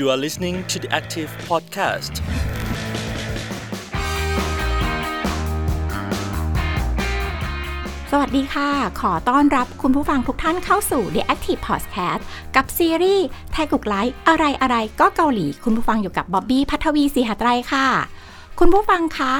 You are listening to the Active Podcast. สวัสดีค่ะ ขอต้อนรับคุณผู้ฟังทุกท่านเข้าสู่ The Active Podcast กับซีรีส์ไทยกุกไลฟ์อะไรอะไรก็เกาหลี คุณผู้ฟังอยู่กับบ๊อบบี้พัทวีสีหัตรค่ะ คุณผู้ฟังคะ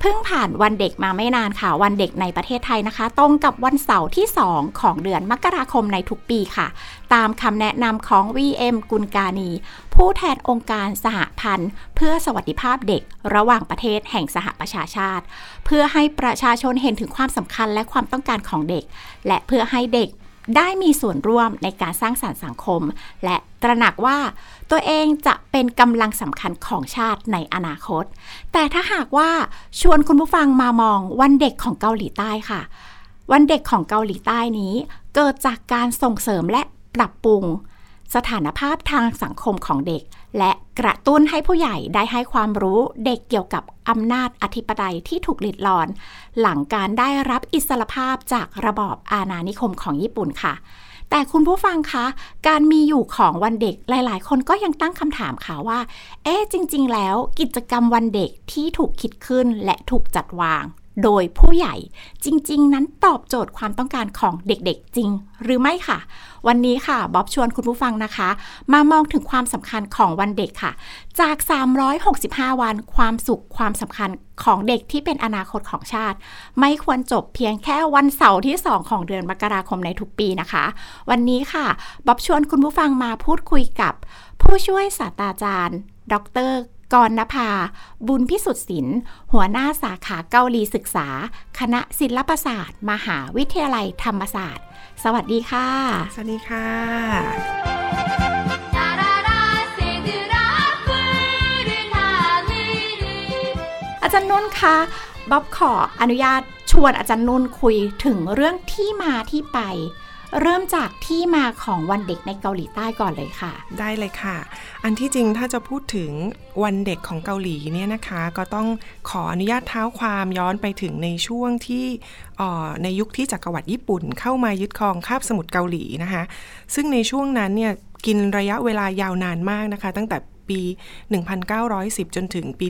เพิ่งผ่านวันเด็กมาไม่นานค่ะ วันเด็กในประเทศไทยนะคะ ตรงกับวันเสาร์ที่ 2 ของเดือนมกราคมในทุกปีค่ะ ตามคำแนะนำของ VM กุลกานีผู้แทนองค์การสหพันธ์ เพื่อสวัสดิภาพเด็กระหว่างประเทศแห่งสหประชาชาติ เพื่อให้ประชาชนเห็นถึงความสำคัญและความต้องการของเด็ก และเพื่อให้เด็กได้มีส่วนร่วมในการสร้างสารรค์สังคม และตระหนักว่า ตัวเองจะเป็นกำลังสำคัญของชาติในอนาคต แต่ถ้าหากว่าชวนคุณผู้ฟังมามองวันเด็กของเกาหลีใต้ค่ะ วันเด็กของเกาหลีใต้นี้ เกิดจากการส่งเสริมและปรับปรุง สถานภาพทางสังคมของเด็ก และกระตุ้นให้ผู้ใหญ่ได้ให้ความรู้เด็กเกี่ยวกับอำนาจอธิปไตยที่ถูกหลิดรอน หลังการได้รับอิสรภาพจากระบอบอาณานิคมของญี่ปุ่นค่ะ แต่คุณผู้ฟังคะ การมีอยู่ของวันเด็กหลาย ๆ คนก็ยังตั้งคำถามค่ะว่า เอ๊ะจริง ๆ แล้วกิจกรรมวันเด็กที่ถูกคิดขึ้นและถูกจัดวาง โดยผู้ใหญ่ จริง ๆ นั้นตอบโจทย์ความต้องการของเด็กๆ จริง หรือไม่ค่ะ วันนี้ค่ะบ๊อบชวนคุณผู้ฟังนะคะ มามองถึงความสำคัญของวันเด็กค่ะ จาก 365 วันความสุขความสำคัญของเด็กที่เป็นอนาคตของชาติ ไม่ควรจบเพียงแค่วันเสาร์ที่ 2 ของเดือนมกราคมในทุกปีนะคะ วันนี้ค่ะบ๊อบชวนคุณผู้ฟังมาพูดคุยกับ ผู้ช่วยศาสตราจารย์ ดร กรณภา บุญพิสุทธิ์ศิลป์ หัวหน้าสาขาเกาหลีศึกษา คณะศิลปศาสตร์ มหาวิทยาลัยธรรมศาสตร์ สวัสดีค่ะ สวัสดีค่ะอาจารย์นุ่นคะบ๊อบขออนุญาตชวนอาจารย์นุ่นคุยถึงเรื่องที่มาที่ไป เริ่มจากที่มาของวันเด็กในเกาหลีใต้ก่อนเลยค่ะ ได้เลยค่ะ อันที่จริงถ้าจะพูดถึงวันเด็กของเกาหลีเนี่ยนะคะ ก็ต้องขออนุญาตเท้าความย้อนไปถึงในช่วงที่ในยุคที่จักรวรรดิญี่ปุ่น เข้ามายึดครองคาบสมุทรเกาหลีนะคะ ซึ่งในช่วงนั้นเนี่ยกินระยะเวลายาวนานมากนะคะ ตั้งแต่ปี 1910 จนถึงปี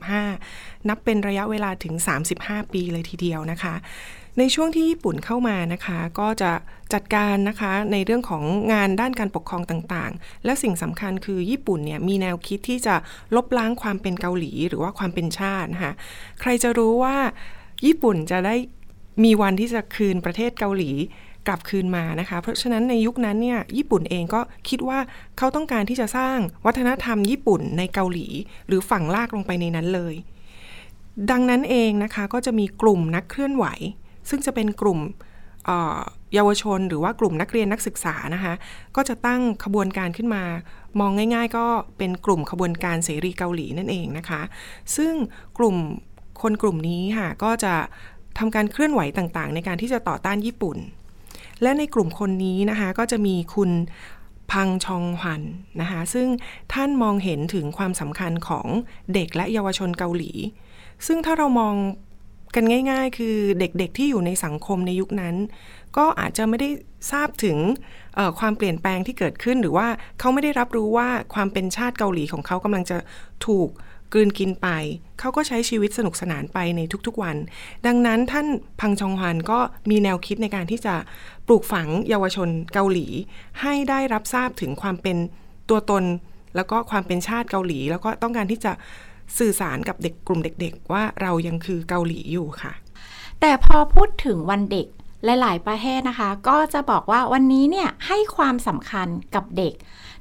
1945 นับเป็นระยะเวลาถึง 35 ปีเลยทีเดียวนะคะ ในช่วงที่ญี่ปุ่นเข้ามานะคะ ก็จะจัดการนะคะในเรื่องของงานด้านการปกครองต่างๆ และสิ่งสำคัญคือญี่ปุ่นเนี่ยมีแนวคิดที่จะลบล้างความเป็นเกาหลีหรือว่าความเป็นชาตินะคะใครจะรู้ว่าญี่ปุ่นจะได้มีวันที่จะคืนประเทศเกาหลีกลับคืนมานะคะ เพราะฉะนั้นในยุคนั้นเนี่ยญี่ปุ่นเองก็คิดว่าเขาต้องการที่จะสร้างวัฒนธรรมญี่ปุ่นในเกาหลี หรือฝังลากลงไปในนั้นเลย ดังนั้นเองนะคะก็จะมีกลุ่มนักเคลื่อนไหว ซึ่งจะเป็นกลุ่มเยาวชนหรือว่ากลุ่มนักเรียนนักศึกษานะคะ ก็จะตั้งขบวนการขึ้นมา มองง่ายๆ ก็เป็นกลุ่มขบวนการเสรีเกาหลีนั่นเองนะคะ ซึ่งกลุ่มคนกลุ่มนี้ค่ะก็จะทำการเคลื่อนไหวต่างๆ ในการที่จะต่อต้านญี่ปุ่น และในกลุ่มคนนี้นะคะก็จะมีคุณพังชองฮวันนะคะซึ่งท่านมองเห็นถึงความสำคัญของเด็กและเยาวชนเกาหลี ซึ่งถ้าเรามอง กันง่าย ๆ คือเด็กๆที่อยู่ในสังคมในยุคนั้น ก็อาจจะไม่ได้ทราบถึงความเปลี่ยนแปลงที่เกิดขึ้น หรือว่าเขาไม่ได้รับรู้ว่าความเป็นชาติเกาหลีของเขากำลังจะถูกกลืนกินไป เขาก็ใช้ชีวิตสนุกสนานไปในทุกๆวัน ดังนั้นท่านพังชองฮวันก็มีแนวคิดในการที่จะปลูกฝังเยาวชนเกาหลี ให้ได้รับทราบถึงความเป็นตัวตน แล้วก็ความเป็นชาติเกาหลี แล้วก็ต้องการที่จะ สื่อสารกับเด็กกลุ่มเด็ก ๆ ว่าเรายังคือเกาหลีอยู่ค่ะ แต่พอพูดถึงวันเด็กหลาย ๆ ประเทศนะคะ ก็จะบอกว่าวันนี้เนี่ยให้ความสำคัญกับเด็ก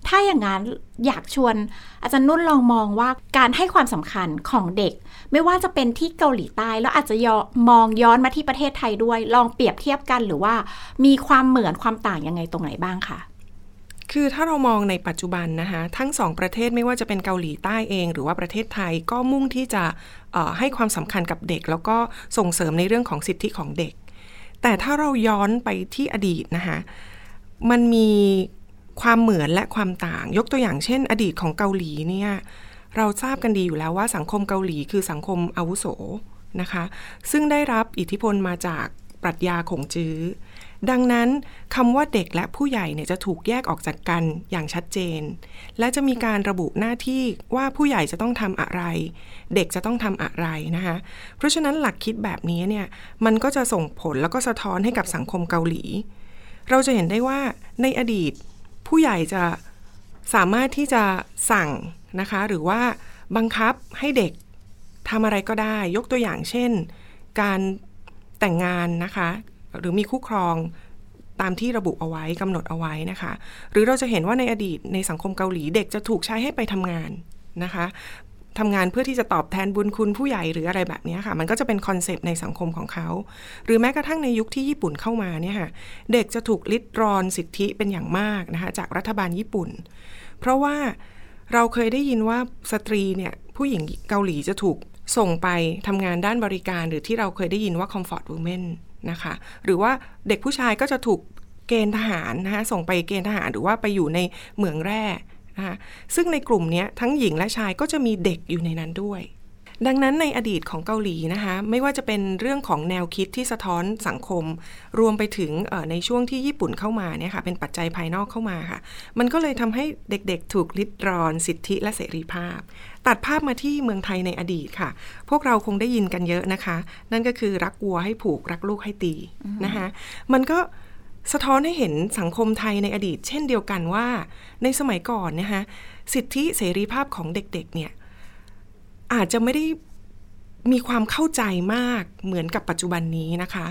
ถ้าอย่างนั้นอยากชวน อาจารย์นุ่นลองมองว่าการให้ความสำคัญของเด็ก ไม่ว่าจะเป็นที่เกาหลีใต้แล้วอาจจะยอมองย้อนมาที่ประเทศไทยด้วย ลองเปรียบเทียบกันหรือว่ามีความเหมือนความต่างยังไงตรงไหนบ้างคะ คือถ้าเรามองในปัจจุบันนะคะทั้งสองประเทศไม่ว่าจะเป็นเกาหลีใต้เอง หรือว่าประเทศไทยก็มุ่งที่จะให้ความสำคัญกับเด็ก แล้วก็ส่งเสริมในเรื่องของสิทธิของเด็ก แต่ถ้าเราย้อนไปที่อดีตนะคะมันมีความเหมือนและความต่าง ยกตัวอย่างเช่น อดีตของเกาหลีเนี่ยเราทราบกันดีอยู่แล้วว่าสังคมเกาหลีคือสังคมอาวุโสนะคะ ซึ่งได้รับอิทธิพลมาจากปรัชญาของจื้อ ดังนั้นคำว่าเด็กและผู้ใหญ่เนี่ยจะถูกแยกออกจากกันอย่างชัดเจน และจะมีการระบุหน้าที่ว่าผู้ใหญ่จะต้องทำอะไร เด็กจะต้องทำอะไรนะคะเพราะฉะนั้นหลักคิดแบบนี้เนี่ยมันก็จะส่งผลแล้วก็สะท้อนให้กับสังคมเกาหลี เราจะเห็นได้ว่าในอดีต ผู้ใหญ่จะสามารถที่จะสั่งนะคะหรือว่าบังคับให้เด็กทำอะไรก็ได้ ยกตัวอย่างเช่น การแต่งงานนะคะ หรือมีคู่ครองตามที่ระบุเอาไว้กำหนดเอาไว้นะคะ หรือเราจะเห็นว่าในอดีตในสังคมเกาหลีเด็กจะถูกใช้ให้ไปทำงานนะคะทำงานเพื่อที่จะตอบแทนบุญคุณผู้ใหญ่หรืออะไรแบบนี้ค่ะ มันก็จะเป็นคอนเซปต์ในสังคมของเขา หรือแม้กระทั่งในยุคที่ญี่ปุ่นเข้ามาเนี่ยค่ะ เด็กจะถูกลิดรอนสิทธิเป็นอย่างมากนะคะจากรัฐบาลญี่ปุ่น เพราะว่าเราเคยได้ยินว่าสตรีเนี่ยผู้หญิงเกาหลีจะถูกส่งไปทำงานด้านบริการหรือที่เราเคยได้ยินว่า comfort women นะคะ หรือว่าเด็กผู้ชายก็จะถูกเกณฑ์ทหารนะคะส่งไปเกณฑ์ทหารหรือว่าไปอยู่ในเหมืองแร่นะคะซึ่งในกลุ่มนี้ทั้งหญิงและชายก็จะมีเด็กอยู่ในนั้นด้วย ดังนั้นในอดีตของเกาหลีนะคะไม่ว่าจะเป็นเรื่องของแนวคิดที่สะท้อนสังคม รวมไปถึงในช่วงที่ญี่ปุ่นเข้ามาเนี่ยค่ะเป็นปัจจัยภายนอกเข้ามาค่ะ มันก็เลยทำให้เด็กๆ ถูกลิดรอนสิทธิและเสรีภาพ ตัดภาพมาที่เมืองไทยในอดีตค่ะ พวกเราคงได้ยินกันเยอะนะคะ นั่นก็คือรักวัวให้ผูกรักลูกให้ตีนะคะมันก็สะท้อนให้เห็นสังคมไทยในอดีต เช่นเดียวกันว่า ในสมัยก่อนนะคะสิทธิเสรีภาพของเด็กๆเนี่ยอาจจะไม่ได้มีความเข้าใจมากเหมือนกับปัจจุบันนี้นะคะ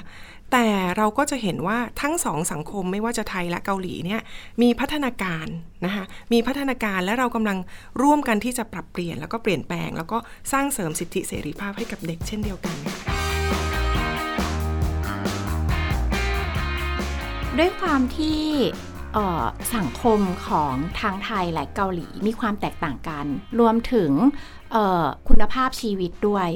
แต่เราก็จะเห็นว่าทั้งสองสังคมไม่ว่าจะไทยและเกาหลีเนี่ยมีพัฒนาการนะคะมีพัฒนาการและเรากำลังร่วมกันที่จะปรับเปลี่ยนแล้วก็เปลี่ยนแปลง แล้วก็สร้างเสริมสิทธิเสรีภาพให้กับเด็กเช่นเดียวกันค่ะด้วยความที่ สังคมของทางไทยและเกาหลีมีความแตกต่างกัน รวมถึงคุณภาพชีวิตด้วย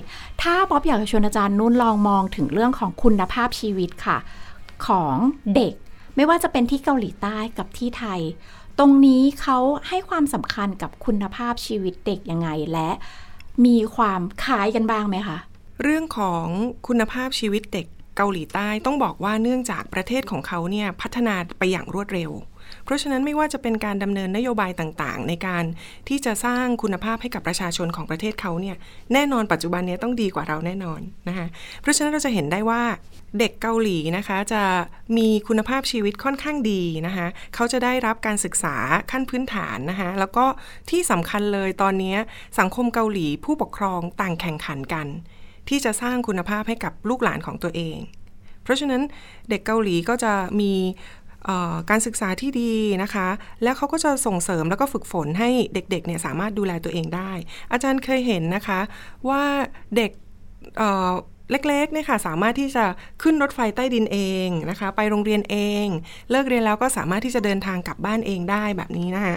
ถ้าป๊อบอยากชวนอาจารย์นุ่นลองมองถึงเรื่องของคุณภาพชีวิตค่ะ ของเด็กไม่ว่าจะเป็นที่เกาหลีใต้กับที่ไทย ตรงนี้เขาให้ความสำคัญกับคุณภาพชีวิตเด็กยังไงและมีความคล้ายกันบ้างไหมคะเรื่องของคุณภาพชีวิตเด็ก เกาหลีใต้ต้องบอกว่าเนื่องจากประเทศของเขาเนี่ยพัฒนาไปอย่างรวดเร็ว เพราะฉะนั้นไม่ว่าจะเป็นการดำเนินนโยบายต่างๆ ในการที่จะสร้างคุณภาพให้กับประชาชนของประเทศเขาเนี่ยแน่นอนปัจจุบันนี้ต้องดีกว่าเราแน่นอนนะคะเพราะฉะนั้นเราจะเห็นได้ว่าเด็กเกาหลีนะคะจะมีคุณภาพชีวิตค่อนข้างดีนะคะเขาจะได้รับการศึกษาขั้นพื้นฐานนะคะแล้วก็ที่สำคัญเลยตอนนี้สังคมเกาหลีผู้ปกครองต่างแข่งขันกัน ที่จะสร้างคุณภาพให้กับลูกหลานของตัวเอง เพราะฉะนั้นเด็กเกาหลีก็จะมีการศึกษาที่ดีนะคะ แล้วเขาก็จะส่งเสริมแล้วก็ฝึกฝนให้เด็กๆเนี่ยสามารถดูแลตัวเองได้ อาจารย์เคยเห็นนะคะว่าเด็กเล็กๆเนี่ยค่ะสามารถที่จะขึ้นรถไฟใต้ดินเองนะคะ ไปโรงเรียนเอง เลิกเรียนแล้วก็สามารถที่จะเดินทางกลับบ้านเองได้แบบนี้นะคะ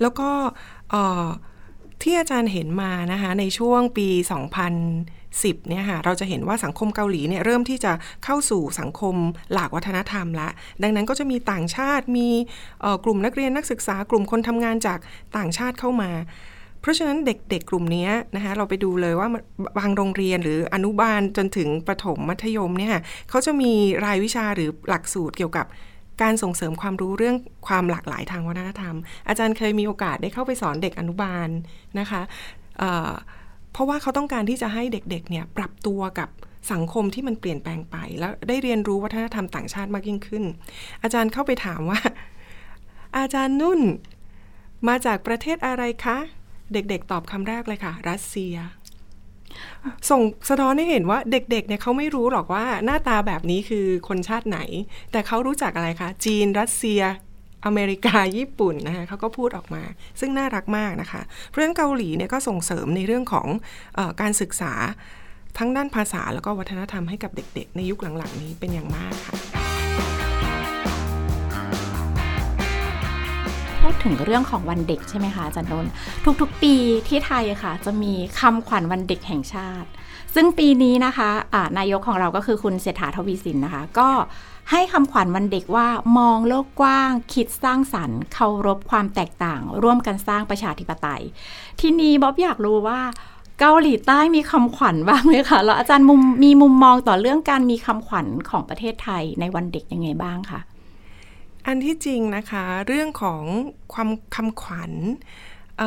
แล้วก็ที่อาจารย์เห็นมานะคะในช่วงปี 2000 2010เนี่ยค่ะเราจะเห็นว่าสังคมเกาหลีเนี่ยเริ่มที่จะเข้าสู่สังคมหลากวัฒนธรรมละ ดังนั้นก็จะมีต่างชาติมีกลุ่มนักเรียนนักศึกษากลุ่มคนทำงานจากต่างชาติเข้ามาเพราะฉะนั้นเด็กๆ กลุ่มนี้นะคะเราไปดูเลยว่าบางโรงเรียนหรืออนุบาลจนถึงประถมมัธยมเนี่ยเขาจะมีรายวิชาหรือหลักสูตรเกี่ยวกับการส่งเสริมความรู้เรื่องความหลากหลายทางวัฒนธรรม อาจารย์เคยมีโอกาสได้เข้าไปสอนเด็กอนุบาลนะคะ เพราะว่าเขาต้องการที่จะให้เด็กๆเนี่ยปรับตัวกับสังคมที่มันเปลี่ยนแปลงไป แล้วได้เรียนรู้วัฒนธรรมต่างชาติมากยิ่งขึ้น อาจารย์เข้าไปถามว่า อาจารย์นุ่นมาจากประเทศอะไรคะ เด็กๆ ตอบคำแรกเลยค่ะ รัสเซีย ส่งสะท้อนให้เห็นว่าเด็กๆเนี่ยเขาไม่รู้หรอกว่าหน้าตาแบบนี้คือคนชาติไหน แต่เขารู้จักอะไรคะ จีน รัสเซีย อเมริกาญี่ปุ่นนะคะเขาก็พูดออกมา ซึ่งน่ารักมากนะคะ เพราะฉะนั้นเกาหลีเนี่ยก็ส่งเสริมในเรื่องของอการศึกษาทั้งด้านภาษาแล้วก็วัฒนธรรมให้กับเด็กๆ ในยุคหลังๆ นี้เป็นอย่างมากค่ะ พูดถึงเรื่องของวันเด็กใช่ไหมคะอาจารย์นนทุกๆ ปีที่ไทยค่ะ จะมีคำขวัญวันเด็กแห่งชาติ ซึ่งปีนี้นะคะะนายกของเราก็คือคุณเศรษฐาทวีสินนะคะ ก็ ให้คำขวัญวันเด็กว่ามองโลกกว้าง คิดสร้างสรรค์เคารพความแตกต่าง ร่วมกันสร้างประชาธิปไตย ทีนี้บ๊อบอยากรู้ว่าเกาหลีใต้มีคำขวัญบ้างไหมคะแล้วอาจารย์มุมมีมุมมองต่อเรื่องการมีคำขวัญของประเทศไทยในวันเด็กยังไงบ้างคะอันที่จริงนะคะเรื่องของความคำขวัญเ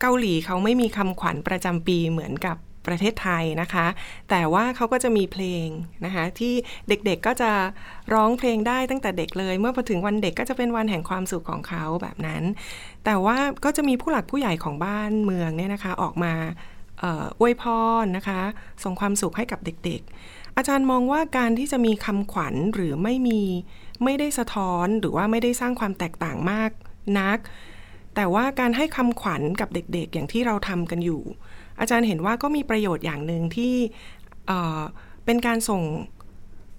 เกาหลีเขาไม่มีคำขวัญประจำปีเหมือนกับ ประเทศไทยนะคะ แต่ว่าเขาก็จะมีเพลงนะคะที่เด็กๆก็จะร้องเพลงได้ตั้งแต่เด็กเลย เมื่อพอถึงวันเด็กก็จะเป็นวันแห่งความสุขของเขาแบบนั้น แต่ว่าก็จะมีผู้หลักผู้ใหญ่ของบ้านเมืองเนี่ยนะคะออกมาอวยพรนะคะ ส่งความสุขให้กับเด็กๆ อาจารย์มองว่าการที่จะมีคำขวัญหรือไม่มีไม่ได้สะท้อนหรือว่าไม่ได้สร้างความแตกต่างมากนัก แต่ว่าการให้คำขวัญกับเด็กๆ อย่างที่เราทำกันอยู่ อาจารย์เห็นว่าก็มีประโยชน์อย่างหนึ่งที่เเป็นการส่ง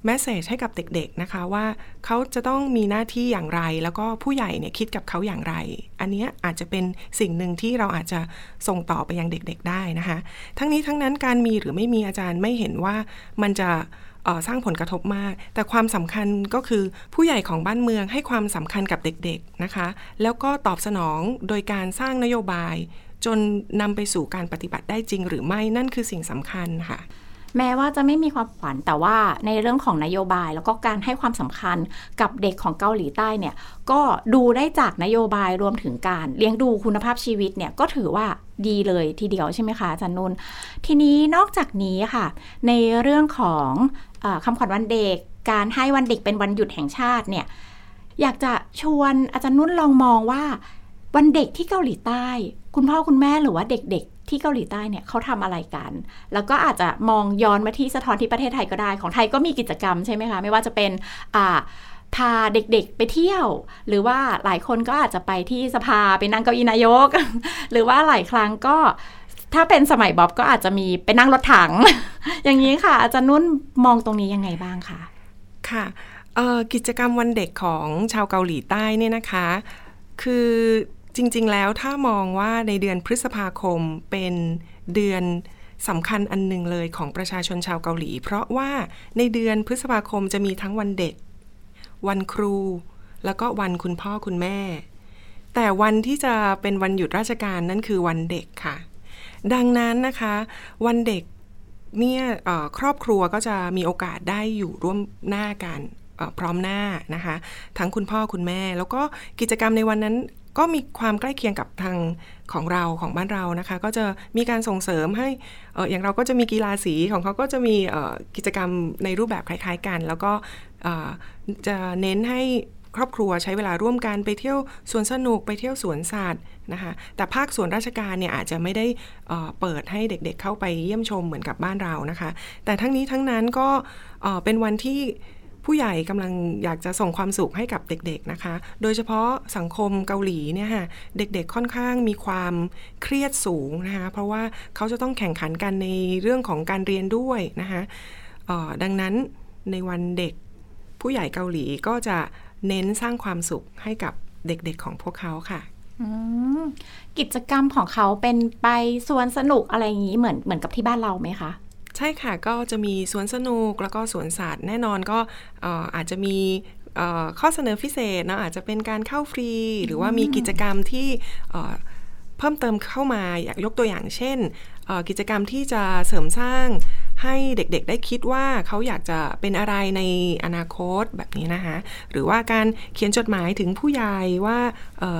แมสเซจให้กับเด็กๆนะคะว่าเขาจะต้องมีหน้าที่อย่างไร แล้วก็ผู้ใหญ่เนี่ยคิดกับเขาอย่างไร อันนี้อาจจะเป็นสิ่งหนึ่งที่เราอาจจะส่งต่อไปยังเด็กๆได้นะคะ ทั้งนี้ทั้งนั้นการมีหรือไม่มีอาจารย์ไม่เห็นว่ามันจะ สร้างผลกระทบมาก แต่ความสำคัญก็คือผู้ใหญ่ของบ้านเมืองให้ความสำคัญกับเด็กๆนะคะ แล้วก็ตอบสนองโดยการสร้างนโยบาย จนนำไปสู่การปฏิบัติได้จริงหรือไม่นั่นคือสิ่งสำคัญค่ะ แม้ว่าจะไม่มีความขวัญแต่ว่าในเรื่องของนโยบาย แล้วก็การให้ความสำคัญกับเด็กของเกาหลีใต้เนี่ยก็ดูได้จากนโยบายรวมถึงการเลี้ยงดูคุณภาพชีวิตเนี่ยก็ถือว่าดีเลยทีเดียวใช่ไหมคะอาจารย์นุนทีนี้นอกจากนี้ค่ะ ในเรื่องของอคำขวัญวันเด็ก การให้วันเด็กเป็นวันหยุดแห่งชาติเนี่ยอยากจะชวนอาจารย์นุ่นลองมองว่า วันเด็กที่เกาหลีใต้ คุณพ่อคุณแม่หรือว่าเด็ก ที่เกาหลีใต้เนี่ยเขาทำอะไรกัน แล้วก็อาจจะมองย้อนมาที่สะท้อนที่ประเทศไทยก็ได้ ของไทยก็มีกิจกรรมใช่ไหมคะ ไม่ว่าจะเป็นอ่าพาเด็กๆไปเที่ยว หรือว่าหลายคนก็อาจจะไปที่สภาไปนั่งเก้าอี้นายก หรือว่าหลายครั้งก็ถ้าเป็นสมัยบ๊อบก็อาจจะมีไปนั่งรถถัง อย่างนี้ค่ะ อาจารย์นุ่นมองตรงนี้ยังไงบ้างคะค่ะกิจกรรมวันเด็กของชาวเกาหลีใต้เนี่ยนะคะ คือ จริง ๆ แล้วถ้ามองว่าในเดือนพฤษภาคมเป็นเดือนสำคัญอันหนึ่งเลยของประชาชนชาวเกาหลี เพราะว่าในเดือนพฤษภาคมจะมีทั้งวันเด็ก วันครู แล้วก็วันคุณพ่อคุณแม่ แต่วันที่จะเป็นวันหยุดราชการนั่นคือวันเด็กค่ะ ดังนั้นนะคะ วันเด็กเนี่ยครอบครัวก็จะมีโอกาสได้อยู่ร่วมหน้ากันพร้อมหน้านะคะ ทั้งคุณพ่อคุณแม่ แล้วก็กิจกรรมในวันนั้น ก็มีความใกล้เคียงกับทางของเราของบ้านเรานะคะ ก็จะมีการส่งเสริมให้ออย่างเราก็จะมีกีฬาสีของเขาก็จะมีกิจกรรมในรูปแบบคล้าย ๆ กัน แล้วก็จะเน้นให้ครอบครัวใช้เวลาร่วมกันไปเที่ยวสวนสนุกไปเที่ยวสวนสัตว์นะคะแต่ภาคส่วนราชการเนี่ยอาจจะไม่ได้เปิดให้เด็กๆเข้าไปเยี่ยมชมเหมือนกับบ้านเรานะคะ แต่ทั้งนี้ทั้งนั้นก็เป็นวันที่ ผู้ใหญ่กำลังอยากจะส่งความสุขให้กับเด็กๆนะคะ โดยเฉพาะสังคมเกาหลีเนี่ยค่ะเด็กๆค่อนข้างมีความเครียดสูงนะคะเพราะว่าเขาจะต้องแข่งขันกันในเรื่องของการเรียนด้วยนะคะดังนั้นในวันเด็กผู้ใหญ่เกาหลีก็จะเน้นสร้างความสุขให้กับเด็กๆของพวกเขาค่ะกิจกรรมของเขาเป็นไปสวนสนุกอะไรอย่างนี้เหมือนเหมือนกับที่บ้านเราไหมคะ ช่ค่ะก็จะมีสวนสนุกแล้วก็สวนสัตว์แน่นอนก็อาจจะมีข้อเสนอพิเศษนะอาจจะเป็นการเข้าฟรี หรือว่ามีกิจกรรมที่เพิ่มเติมเข้ามาอยากยกตัวอย่างเช่นกิจกรรมที่จะเสริมสร้าง ให้เด็กๆได้คิดว่าเขาอยากจะเป็นอะไรในอนาคตแบบนี้นะคะ หรือว่าการเขียนจดหมายถึงผู้ใหญ่ว่า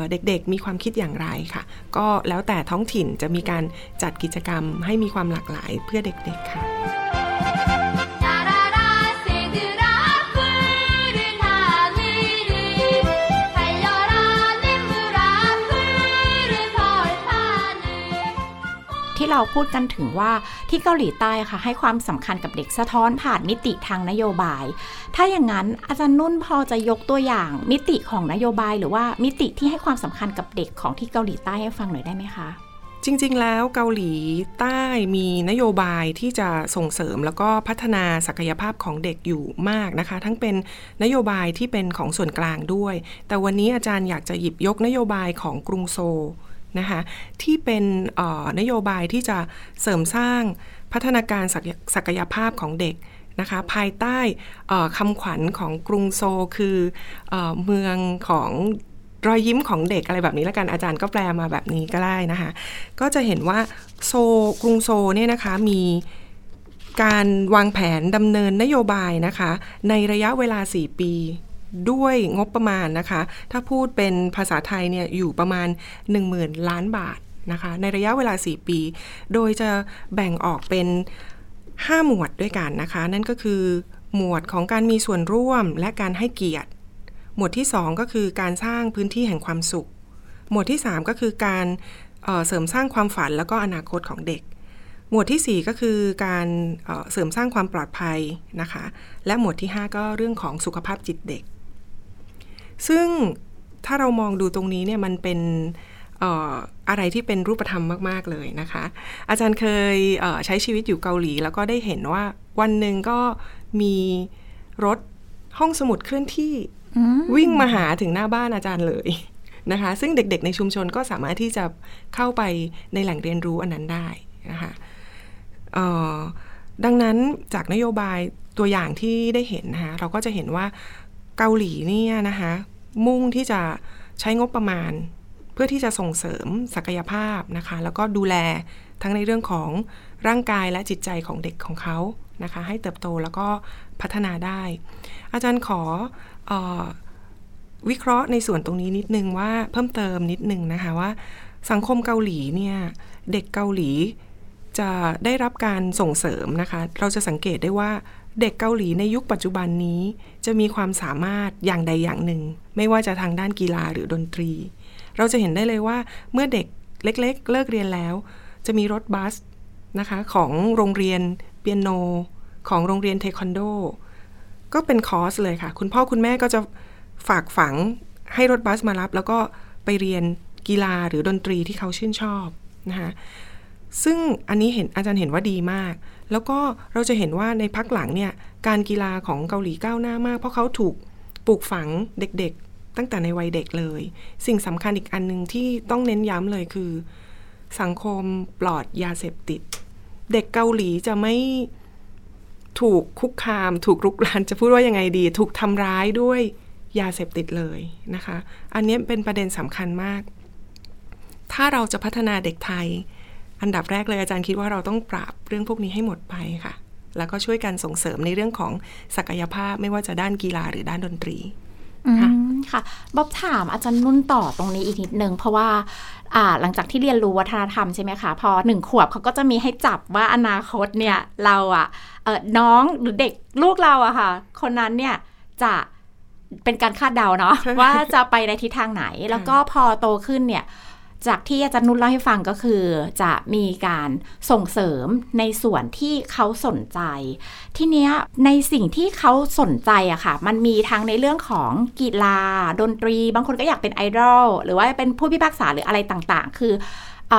เด็กๆมีความคิดอย่างไรค่ะ ก็แล้วแต่ท้องถิ่นจะมีการจัดกิจกรรมให้มีความหลากหลายเพื่อเด็กๆค่ะ เราพูดกันถึงว่าที่เกาหลีใต้ค่ะ ให้ความสำคัญกับเด็กสะท้อนผ่านมิติทางนโยบาย ถ้าอย่างนั้นอาจารย์นุ่นพอจะยกตัวอย่างมิติของนโยบายหรือว่ามิติที่ให้ความสำคัญกับเด็กของที่เกาหลีใต้ให้ฟังหน่อยได้ไหมคะจริง ๆ แล้วเกาหลีใต้มีนโยบายที่จะส่งเสริมแล้วก็พัฒนาศักยภาพของเด็กอยู่มากนะคะ ทั้งเป็นนโยบายที่เป็นของส่วนกลางด้วย แต่วันนี้อาจารย์อยากจะหยิบยกนโยบายของกรุงโซ นะคะที่เป็นนโยบายที่จะเสริมสร้างพัฒนาการศักยภาพของเด็กนะคะภายใต้คำขวัญของกรุงโซคือเอเมืองของรอยยิ้มของเด็กอะไรแบบนี้แล้วกันอาจารย์ก็แปลมาแบบนี้ก็ได้นะคะก็จะเห็นว่าโซกรุงโซเนี่ยนะคะมีการวางแผนดำเนินนโยบายนะคะในระยะเวลา 4 ปี ด้วยงบประมาณนะคะ ถ้าพูดเป็นภาษาไทยเนี่ยอยู่ประมาณ 10,000 ล้านบาทนะคะในระยะเวลา 4 ปี โดยจะแบ่งออกเป็น 5 หมวดด้วยกันนะคะ นั่นก็คือหมวดของการมีส่วนร่วมและการให้เกียรติ หมวดที่ 2 ก็คือการสร้างพื้นที่แห่งความสุข หมวดที่ 3 ก็คือการเเสริมสร้างความฝันแล้วก็อนาคตของเด็ก หมวดทีสี่4 ก็คือการเเสริมสร้างความปลอดภัยนะคะ และหมวดที่ 5 ก็เรื่องของสุขภาพจิตเด็ก ซึ่งถ้าเรามองดูตรงนี้เนี่ยมันเป็นเอ่ออะไรที่เป็นรูปธรรมมาก ๆ เลยนะคะ อาจารย์เคยเอ่อใช้ชีวิตอยู่เกาหลี แล้วก็ได้เห็นว่าวันหนึ่งก็มีรถห้องสมุดเคลื่อนที่อืมวิ่งมาหาถึงหน้าบ้านอาจารย์เลยนะคะ ซึ่งเด็กๆในชุมชนก็สามารถที่จะเข้าไปในแหล่งเรียนรู้อันนั้นได้นะคะเอ่อดังนั้นจากนโยบายตัวอย่างที่ได้เห็นนะคะเราก็จะเห็นว่า เกาหลีเนี่ยนะคะมุ่งที่จะใช้งบประมาณ เพื่อที่จะส่งเสริมศักยภาพนะคะ แล้วก็ดูแลทั้งในเรื่องของร่างกายและจิตใจของเด็กของเขานะคะ ให้เติบโตแล้วก็พัฒนาได้ อาจารย์ขออวิเคราะห์ในส่วนตรงนี้นิดนึงว่าเพิ่มเติมนิดนึงนะคะว่า สังคมเกาหลีเนี่ยเด็กเกาหลีจะได้รับการส่งเสริมนะคะ เราจะสังเกตได้ว่า เด็กเกาหลีในยุคปัจจุบันนี้จะมีความสามารถอย่างใดอย่างหนึ่ง ไม่ว่าจะทางด้านกีฬาหรือดนตรี เราจะเห็นได้เลยว่าเมื่อเด็กเล็กๆเลิกเรียนแล้ว จะมีรถบัสนะคะของโรงเรียนเปียโน ของโรงเรียนเทควันโด ก็เป็นคอร์สเลยค่ะ คุณพ่อคุณแม่ก็จะฝากฝังให้รถบัสมารับ แล้วก็ไปเรียนกีฬาหรือดนตรีที่เขาชื่นชอบนะคะซึ่งอันนี้เห็นอาจารย์เห็นว่าดีมาก แล้วก็เราจะเห็นว่าในพักหลังเนี่ยการกีฬาของเกาหลีก้าวหน้ามาก เพราะเขาถูกปลูกฝังเด็กๆ ตั้งแต่ในวัยเด็กเลย สิ่งสำคัญอีกอันหนึ่งที่ต้องเน้นย้ำเลยคือ สังคมปลอดยาเสพติด เด็กเกาหลีจะไม่ถูกคุกคาม ถูกรุกรานจะพูดว่ายังไงดี ถูกทำร้ายด้วยยาเสพติดเลยนะคะ อันนี้เป็นประเด็นสำคัญมาก ถ้าเราจะพัฒนาเด็กไทย อันดับแรกเลยอาจารย์คิดว่าเราต้องปราบเรื่องพวกนี้ให้หมดไปค่ะ แล้วก็ช่วยกันส่งเสริมในเรื่องของศักยภาพไม่ว่าจะด้านกีฬาหรือด้านดนตรีอืมค่ะค่ะบ๊อบถามอาจารย์นุ่นต่อตรงนี้อีกนิดนึงเพราะว่าอ่าหลังจากที่เรียนรู้วัฒนธรรมใช่ไหมคะพอหนึ่งขวบเขาก็จะมีให้จับว่าอนาคตเนี่ยเราอะเออน้องหรือเด็กลูกเราอะค่ะ คนนั้นเนี่ยจะเป็นการคาดเดาเนาะว่าจะไปในทิศทางไหน แล้วก็พอโตขึ้นเนี่ย จากที่อาจารย์นุ่นเล่าให้ฟังก็คือ จะมีการส่งเสริมในส่วนที่เขาสนใจ ทีเนี้ยในสิ่งที่เขาสนใจอะค่ะ มันมีทั้งในเรื่องของกีฬา ดนตรี บางคนก็อยากเป็นไอดอลหรือว่าเป็นผู้พิพากษาหรืออะไรต่างๆ คืออ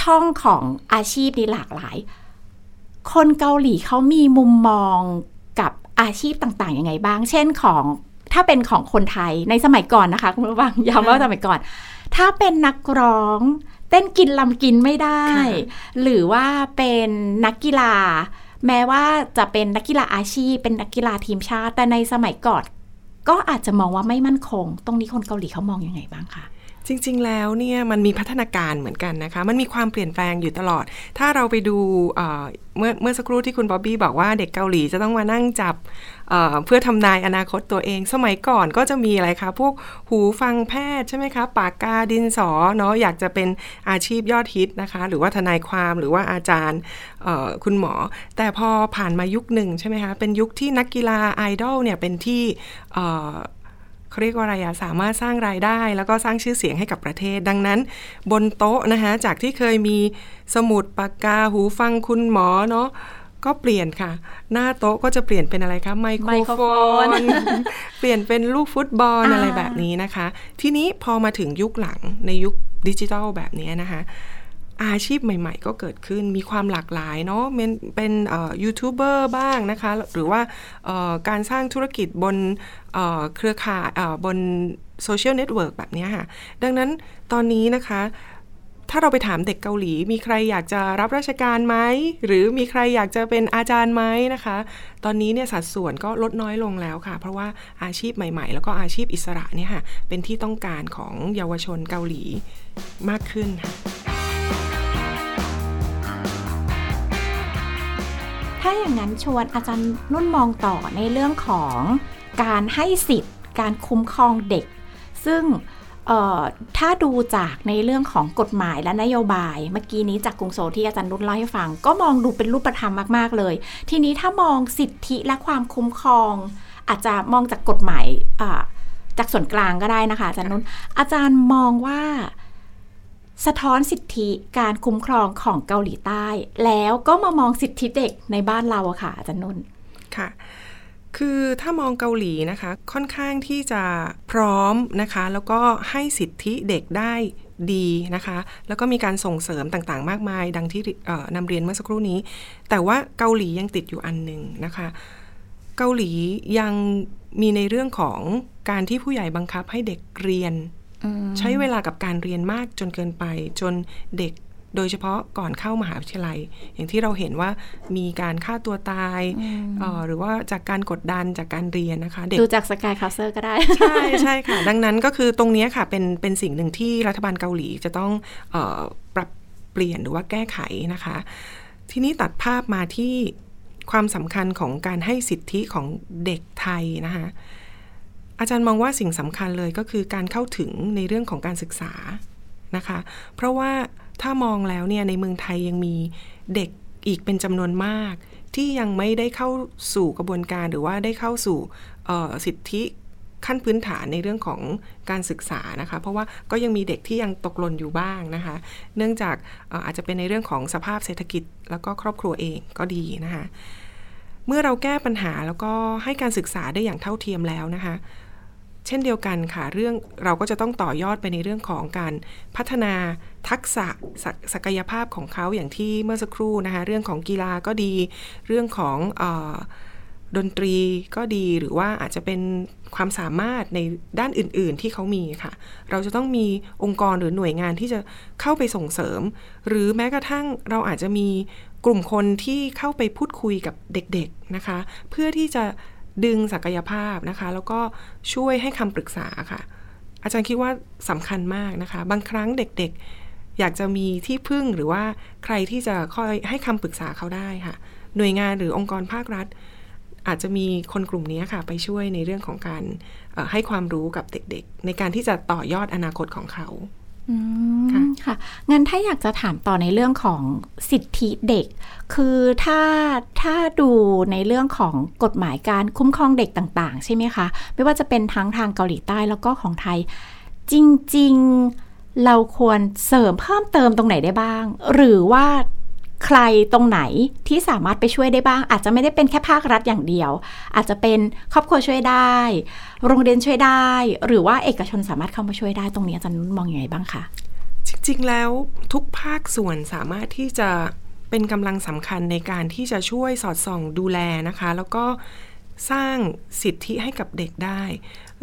ช่องของอาชีพนี้หลากหลาย คนเกาหลีเขามีมุมมองกับอาชีพต่างๆยังไงบ้าง เช่นของ ถ้าเป็นของคนไทยในสมัยก่อนนะคะคุณผู้ฟังย้ำว่าสมัยก่อน ถ้าเป็นนักร้องเต้นกินลำกินไม่ได้ค่ะหรือว่าเป็นนักกีฬา แม้ว่าจะเป็นนักกีฬาอาชีพ เป็นนักกีฬาทีมชาติ แต่ในสมัยก่อนก็อาจจะมองว่าไม่มั่นคง ตรงนี้คนเกาหลีเขามองยังไงบ้างคะจริง ๆ แล้วเนี่ยมันมีพัฒนาการเหมือนกันนะคะ มันมีความเปลี่ยนแปลงอยู่ตลอด ถ้าเราไปดูเอ่อเมื่อเมื่อสักครู่ที่คุณบ๊อบบี้บอกว่าเด็กเกาหลีจะต้องมานั่งจับ เพื่อทำนายอนาคตตัวเอง สมัยก่อนก็จะมีอะไรคะพวกหูฟังแพทย์ใช่ไหมคะปากกาดินสอเนาะอยากจะเป็นอาชีพยอดฮิตนะคะ หรือว่าทนายความหรือว่าอาจารย์คุณหมอ แต่พอผ่านมายุคหนึ่งใช่ไหมคะเป็นยุคที่นักกีฬาไอดอลเนี่ยเป็นที่เขาเรียกว่าอะไรอะสามารถสร้างรายได้ แล้วก็สร้างชื่อเสียงให้กับประเทศ ดังนั้น บนโต๊ะนะคะจากที่เคยมีสมุดปากกาหูฟังคุณหมอเนาะ ก็เปลี่ยนค่ะ หน้าโต๊ะก็จะเปลี่ยนเป็นอะไรคะไมโครไมโครโฟโฟนนเปลี่ยนเป็นลูกฟุตบอลอ่าอะไรแบบนี้นะคะ ทีนี้พอมาถึงยุคหลังในยุคดิจิทัลแบบนี้นะคะอาชีพใหม่ ๆ ก็เกิดขึ้นมีความหลากหลายเนาะเป็นเป็นเอ่อยูทูบเบอร์บ้างนะคะ หรือว่าเอ่อการสร้างธุรกิจบนเอ่อเครือข่ายเอ่อบน social network แบบเนี้ยค่ะ ดังนั้นตอนนี้นะคะ ถ้าเราไปถามเด็กเกาหลี มีใครอยากจะรับราชการไหมหรือมีใครอยากจะเป็นอาจารย์ไหมนะคะ ตอนนี้เนี่ยสัดส่วนก็ลดน้อยลงแล้วค่ะ เพราะว่าอาชีพใหม่ ๆ แล้วก็อาชีพอิสระเนี่ยค่ะเป็นที่ต้องการของเยาวชนเกาหลีมากขึ้นค่ะถ้าอย่างนั้นชวนอาจารย์นุ่นมองต่อในเรื่องของการให้สิทธิ์ การคุ้มครองเด็ก ซึ่ง ถ้าดูจากในเรื่องของกฎหมายและนโยบาย เมื่อกี้นี้จากกรุงโซที่อาจารย์นุ่นเล่าให้ฟัง ก็มองดูเป็นรูปธรรมมาก ๆ เลย ทีนี้ถ้ามองสิทธิและความคุ้มครอง อาจจะมองจากกฎหมายจากส่วนกลางก็ได้นะคะ อาจารย์นุ่นอาจารย์มองว่าสะท้อนสิทธิการคุ้มครองของเกาหลีใต้ แล้วก็มามองสิทธิเด็กในบ้านเราอะค่ะอาจารย์นุ่นค่ะ คือถ้ามองเกาหลีนะคะค่อนข้างที่จะพร้อมนะคะ แล้วก็ให้สิทธิเด็กได้ดีนะคะ แล้วก็มีการส่งเสริมต่างๆ มากมาย ดังที่นำเรียนเมื่อสักครู่นี้ แต่ว่าเกาหลียังติดอยู่อันหนึ่งนะคะ เกาหลียังมีในเรื่องของการที่ผู้ใหญ่บังคับให้เด็กเรียน ใช้เวลากับการเรียนมากจนเกินไป จนเด็ก โดยเฉพาะก่อนเข้ามหาวิทยาลัย อย่างที่เราเห็นว่ามีการฆ่าตัวตายหรือว่าจากการกดดันจากการเรียนนะคะ เด็กดูจาก Sky Castle ก็ได้ ใช่ใช่ค่ะ ดังนั้นก็คือตรงนี้ค่ะเป็นเป็นสิ่งหนึ่งที่รัฐบาลเกาหลีจะต้องออปรับเปลี่ยนหรือว่าแก้ไขนะคะ ทีนี้ตัดภาพมาที่ความสำคัญของการให้สิทธิของเด็กไทยนะคะอาจารย์มองว่าสิ่งสำคัญเลยก็คือการเข้าถึงในเรื่องของการศึกษานะคะ เพราะว่า ถ้ามองแล้วเนี่ยในเมืองไทยยังมีเด็กอีกเป็นจำนวนมาก ที่ยังไม่ได้เข้าสู่กระบวนการหรือว่าได้เข้าสู่สิทธิขั้นพื้นฐานในเรื่องของการศึกษานะคะ เพราะว่าก็ยังมีเด็กที่ยังตกหล่นอยู่บ้างนะคะ เนื่องจากอาจจะเป็นในเรื่องของสภาพเศรษฐกิจ แล้วก็ครอบครัวเองก็ดีนะคะ เมื่อเราแก้ปัญหาแล้วก็ให้การศึกษาได้อย่างเท่าเทียมแล้วนะคะ เช่นเดียวกันค่ะ เรื่องเราก็จะต้องต่อยอดไปในเรื่องของการพัฒนาทักษะศศักยภาพของเขาอย่างที่เมื่อสักครู่นะคะเรื่องของกีฬาก็ดี เรื่องของอดนตรีก็ดีหรือว่าอาจจะเป็นความสามารถในด้านอื่น ๆ ที่เขามีค่ะ เราจะต้องมีองค์กรหรือหน่วยงานที่จะเข้าไปส่งเสริม หรือแม้กระทั่งเราอาจจะมีกลุ่มคนที่เข้าไปพูดคุยกับเด็ก ๆ นะคะ เพื่อที่จะ ดึงศักยภาพนะคะ แล้วก็ช่วยให้คำปรึกษาค่ะ อาจารย์คิดว่าสำคัญมากนะคะ บางครั้งเด็กๆ อยากจะมีที่พึ่งหรือว่าใครที่จะคอยให้คำปรึกษาเขาได้ค่ะ หน่วยงานหรือองค์กรภาครัฐ อาจจะมีคนกลุ่มนี้ค่ะ ไปช่วยในเรื่องของการให้ความรู้กับเด็กๆ ในการที่จะต่อยอดอนาคตของเขา ค่ะค่ะงั้นถ้าอยากจะถามต่อในเรื่องของสิทธิเด็ก คือถ้าถ้าดูในเรื่องของกฎหมายการคุ้มครองเด็กต่าง ๆ ใช่ไหมคะ ไม่ว่าจะเป็นทั้งทางเกาหลีใต้แล้วก็ของไทย จริง ๆ เราควรเสริมเพิ่มเติมตรงไหนได้บ้าง หรือว่าใครตรงไหนที่สามารถไปช่วยได้บ้าง อาจจะไม่ได้เป็นแค่ภาครัฐอย่างเดียว อาจจะเป็นครอบครัวช่วยได้ โรงเรียนช่วยได้ หรือว่าเอกชนสามารถเข้ามาช่วยได้ตรงนี้อาจารย์มองอยังไงบ้างคะจริงๆแล้วทุกภาคส่วนสามารถที่จะเป็นกำลังสำคัญในการที่จะช่วยสอดส่องดูแลนะคะ แล้วก็สร้างสิทธิให้กับเด็กได้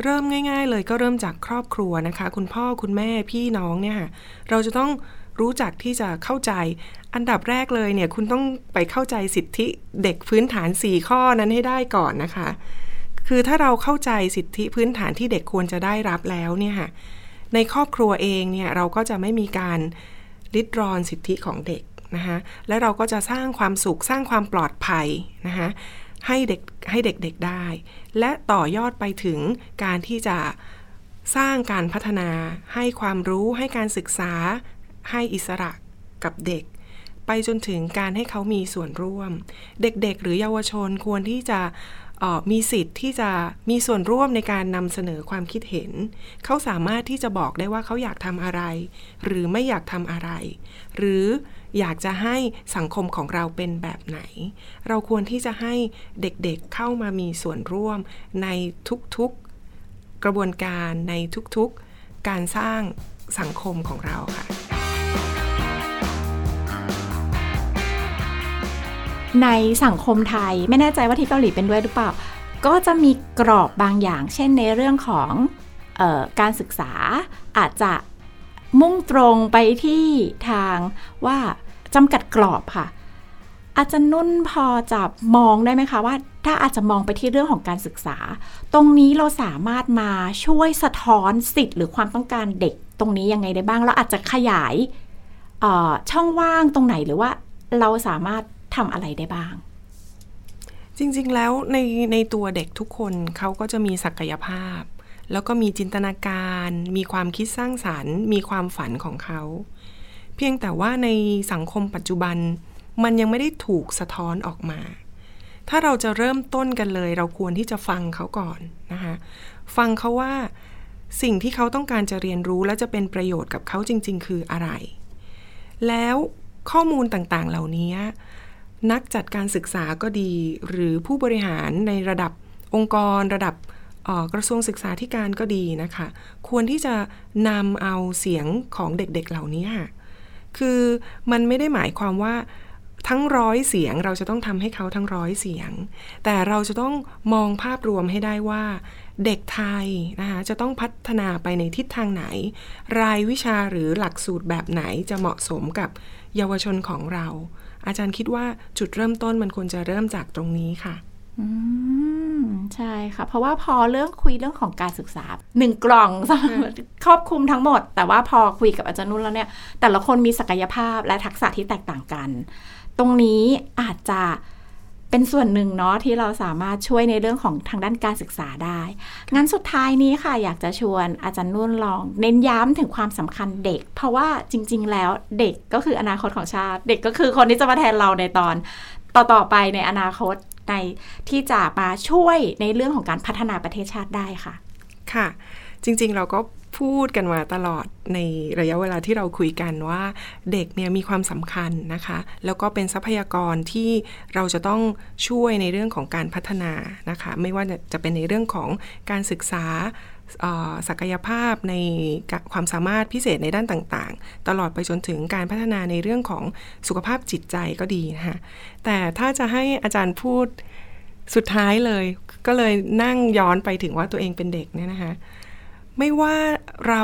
เริ่มง่าย ๆ เลยก็เริ่มจากครอบครัวนะคะ คุณพ่อคุณแม่พี่น้องเนี่ยเราจะต้องรู้จักที่จะเข้าใจ อันดับแรกเลยเนี่ยคุณต้องไปเข้าใจสิทธิเด็กพื้นฐาน 4 ข้อนั้นให้ได้ก่อนนะคะ คือถ้าเราเข้าใจสิทธิพื้นฐานที่เด็กควรจะได้รับแล้วเนี่ยค่ะในครอบครัวเองเนี่ยเราก็จะไม่มีการลิดรอนสิทธิของเด็กนะคะและเราก็จะสร้างความสุขสร้างความปลอดภัยนะคะให้เด็กให้เด็กๆได้ และต่อยอดไปถึงการที่จะสร้างการพัฒนาให้ความรู้ให้การศึกษา ให้อิสระกับเด็ก ไปจนถึงการให้เขามีส่วนร่วม เด็กๆ หรือเยาวชนควรที่จะ มีสิทธิ์ที่จะมีส่วนร่วมในการนำเสนอความคิดเห็น เขาสามารถที่จะบอกได้ว่าเขาอยากทำอะไร หรือไม่อยากทำอะไร หรืออยากจะให้สังคมของเราเป็นแบบไหน เราควรที่จะให้เด็กๆเเข้ามามีส่วนร่วมในทุกๆกระบวนการในทุกๆการสร้างสังคมของเราค่ะ ในสังคมไทยไม่แน่ใจว่าที่เกาหลีเป็นด้วยหรือเปล่า ก็จะมีกรอบบางอย่าง เช่นในเรื่องของออการศึกษาอาจจะมุ่งตรงไปที่ทางว่าจำกัดกรอบค่ะ อาจารย์นุ่นพอจะมองได้ไหมคะว่า ถ้าอาจจะมองไปที่เรื่องของการศึกษา ตรงนี้เราสามารถมาช่วยสะท้อนสิทธิ์หรือความต้องการเด็กตรงนี้ยังไงได้บ้างเราอาจจะขยายช่องว่างตรงไหนหรือว่าเราสามารถ ทำอะไรได้บ้าง จริงๆแล้วในในตัวเด็กทุกคนเขาก็จะมีศักยภาพ แล้วก็มีจินตนาการ มีความคิดสร้างสารรค์ มีความฝันของเขา เพียงแต่ว่าในสังคมปัจจุบัน มันยังไม่ได้ถูกสะท้อนออกมา ถ้าเราจะเริ่มต้นกันเลย เราควรที่จะฟังเขาก่อนนะคะฟังเขาว่าสิ่งที่เขาต้องการจะเรียนรู้และจะเป็นประโยชน์กับเขาจริง ๆ คืออะไร แล้วข้อมูลต่างๆ เหล่านี้ นักจัดการศึกษาก็ดี หรือผู้บริหารในระดับองค์กรระดับกระทรวงศึกษาธิการก็ดีนะคะ ควรที่จะนำเอาเสียงของเด็กๆเหล่านี้คือมันไม่ได้หมายความว่าทั้งร้อยเสียงเราจะต้องทำให้เขาทั้งร้อยเสียง แต่เราจะต้องมองภาพรวมให้ได้ว่า เด็กไทยนะคะจะต้องพัฒนาไปในทิศทางไหน รายวิชาหรือหลักสูตรแบบไหนจะเหมาะสมกับเยาวชนของเรา อาจารย์คิดว่าจุดเริ่มต้นมันควรจะเริ่มจากตรงนี้ค่ะ อืม ใช่ค่ะ เพราะว่าพอเรื่องคุยเรื่องของการศึกษาหนึ่งกล่องครอบคลุมทั้งหมด แต่ว่าพอคุยกับอาจารย์นุ่นแล้วเนี่ย แต่ละคนมีศักยภาพและทักษะที่แตกต่างกัน ตรงนี้อาจจะ เป็นส่วนหนึ่งเนาะที่เราสามารถช่วยในเรื่องของทางด้านการศึกษาได้ งั้นสุดท้ายนี้ค่ะ อยากจะชวนอาจารย์นุ่นลอง เน้นย้ำถึงความสำคัญเด็ก เพราะว่าจริง ๆ แล้วเด็กก็คืออนาคตของชาติ เด็กก็คือคนที่จะมาแทนเราในตอน ต่อๆไปในอนาคตในที่จะมาช่วยในเรื่องของการพัฒนาประเทศชาติได้ค่ะ ค่ะ จริง ๆ เราก็ พูดกันมาตลอดในระยะเวลาที่เราคุยกันว่าเด็กเนี่ยมีความสำคัญนะคะ แล้วก็เป็นทรัพยากรที่เราจะต้องช่วยในเรื่องของการพัฒนานะคะ ไม่ว่าจะเป็นในเรื่องของการศึกษาศักยภาพในความสามารถพิเศษในด้านต่างๆ ตลอดไปจนถึงการพัฒนาในเรื่องของสุขภาพจิตใจก็ดีนะคะแต่ถ้าจะให้อาจารย์พูดสุดท้ายเลย ก็เลยนั่งย้อนไปถึงว่าตัวเองเป็นเด็กเนี่ยนะคะ ไม่ว่าเรา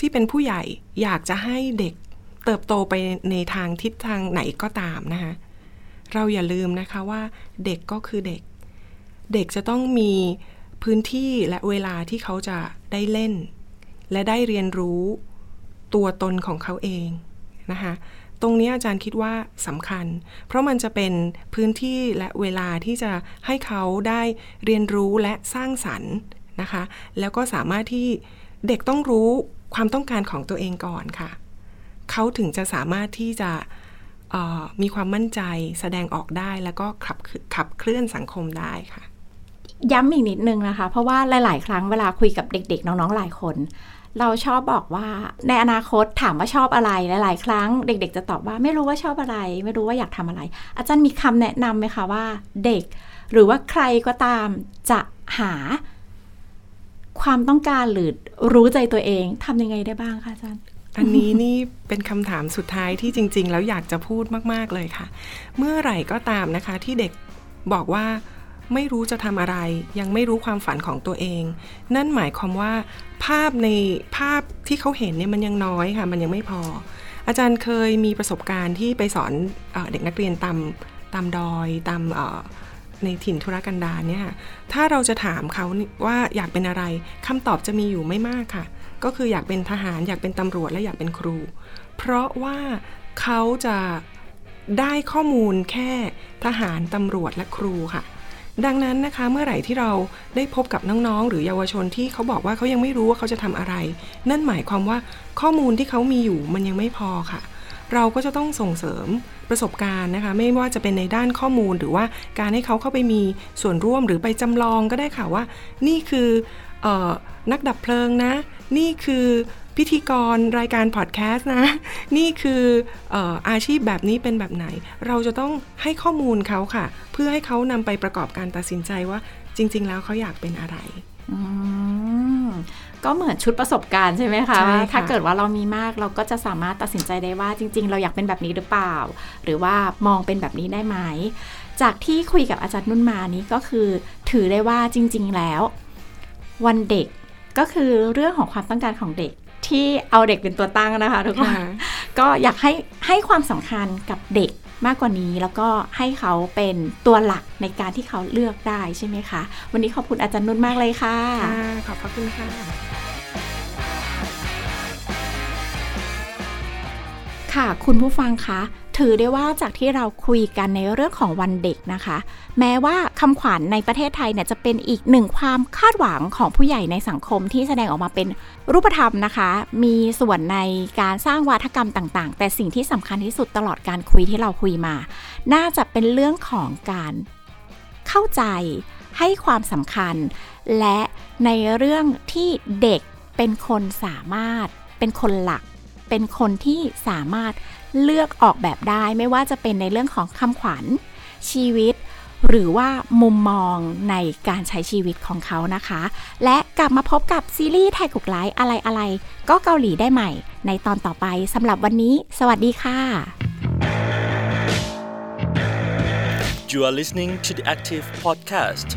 ที่เป็นผู้ใหญ่อยากจะให้เด็กเติบโตไปในทางทิศทางไหนก็ตามนะคะเราอย่าลืมนะคะว่าเด็กก็คือเด็ก เด็กจะต้องมีพื้นที่และเวลาที่เขาจะได้เล่น และได้เรียนรู้ตัวตนของเขาเองนะคะตรงนี้อาจารย์คิดว่าสำคัญ เพราะมันจะเป็นพื้นที่และเวลาที่จะให้เขาได้เรียนรู้และสร้างสรรค์ นะคะ แล้วก็สามารถที่เด็กต้องรู้ความต้องการของตัวเองก่อนค่ะ เขาถึงจะสามารถที่จะมีความมั่นใจแสดงออกได้แล้วก็ขับขับเคลื่อนสังคมได้ค่ะ ย้ำอีกนิดนึงนะคะ เพราะว่าหลาย ๆ ครั้งเวลาคุยกับเด็ก ๆ น้อง ๆ หลายคน เราชอบบอกว่าในอนาคตถามว่าชอบอะไรหลาย ๆ ครั้ง เด็ก ๆ จะตอบว่าไม่รู้ว่าชอบอะไร ไม่รู้ว่าอยากทำอะไร อาจารย์มีคำแนะนำไหมคะว่าเด็ก หรือว่าใครก็ตามจะหา ความต้องการหรือรู้ใจตัวเองทำยังไงได้บ้างคะอาจารย์ อันนี้นี่เป็นคำถามสุดท้ายที่จริง ๆ แล้วอยากจะพูดมากๆเลยค่ะ เมื่อไหร่ก็ตามนะคะที่เด็กบอกว่าไม่รู้จะทำอะไร ยังไม่รู้ความฝันของตัวเอง นั่นหมายความว่า ภาพในภาพที่เขาเห็นเนี่ยมันยังน้อยค่ะ มันยังไม่พอ อาจารย์เคยมีประสบการณ์ที่ไปสอนเอเด็กนักเรียนตามตามดอยตาม ในถิ่นธุรกันดารเนี่ยถ้าเราจะถามเขาว่าอยากเป็นอะไรคำตอบจะมีอยู่ไม่มากค่ะ ก็คืออยากเป็นทหาร อยากเป็นตำรวจและอยากเป็นครู เพราะว่าเขาจะได้ข้อมูลแค่ทหารตำรวจและครูค่ะ ดังนั้นนะคะเมื่อไหร่ที่เราได้พบกับน้องๆ หรือเยาวชนที่เขาบอกว่าเขายังไม่รู้ว่าเขาจะทำอะไร นั่นหมายความว่าข้อมูลที่เขามีอยู่มันยังไม่พอค่ะเเราก็จะต้องส่งเสริมประสบการณ์นะคะ ไม่ว่าจะเป็นในด้านข้อมูลหรือว่าการให้เขาเข้าไปมีส่วนร่วมหรือไปจำลองก็ได้ค่ะว่า นี่คือออนักดับเพลิงนะ นี่คือพิธีกรรายการพอดแคสต์นะ นี่คือออาชีพแบบนี้เป็นแบบไหน เราจะต้องให้ข้อมูลเขาค่ะ เพื่อให้เขานำไปประกอบการตัดสินใจว่าจริง ๆ แล้วเขาอยากเป็นอะไร ก็เหมือนชุดประสบการณ์ใช่ไหมคะถ้าเกิดว่าเรามีมากเราก็จะสามารถตัดสินใจได้ว่าจริง ๆ เราอยากเป็นแบบนี้หรือเปล่า หรือว่ามองเป็นแบบนี้ได้ไหม จากที่คุยกับอาจารย์นุ่นมานี้ก็คือถือได้ว่าจริง ๆ แล้ว วันเด็กก็คือเรื่องของความต้องการของเด็กที่เอาเด็กเป็นตัวตั้งนะคะทุกคนค่ะก็อยากให้ให้ความสำคัญกับเด็ก มากกว่านี้แล้วก็ให้เขาเป็นตัวหลักในการที่เขาเลือกได้ใช่ไหมคะ วันนี้ขอบคุณอาจารย์นุ่นมากเลยค่ะค่ะขอบพระคุณค่ะ ค่ะคุณผู้ฟังคะ ถือได้ว่าจากที่เราคุยกันในเรื่องของวันเด็กนะคะ แม้ว่าคำขวัญในประเทศไทยเนี่ยจะเป็นอีกหนึ่งความคาดหวังของผู้ใหญ่ในสังคมที่แสดงออกมาเป็นรูปธรรมนะคะ มีส่วนในการสร้างวาทกรรมต่าง ๆ แต่สิ่งที่สำคัญที่สุดตลอดการคุยที่เราคุยมา น่าจะเป็นเรื่องของการเข้าใจให้ความสำคัญ และในเรื่องที่เด็กเป็นคนสามารถ เป็นคนหลัก เป็นคนที่สามารถ เลือกออกแบบได้ไม่ว่าจะเป็นในเรื่องของคำขวัญชีวิต หรือว่ามุมมองในการใช้ชีวิตของเขานะคะ และกลับมาพบกับซีรีส์ไทยกุกไลฟ์อะไรอะไรๆก็เกาหลีได้ใหม่ ในตอนต่อไปสำหรับวันนี้ สวัสดีค่ะ You are listening to the Active Podcast.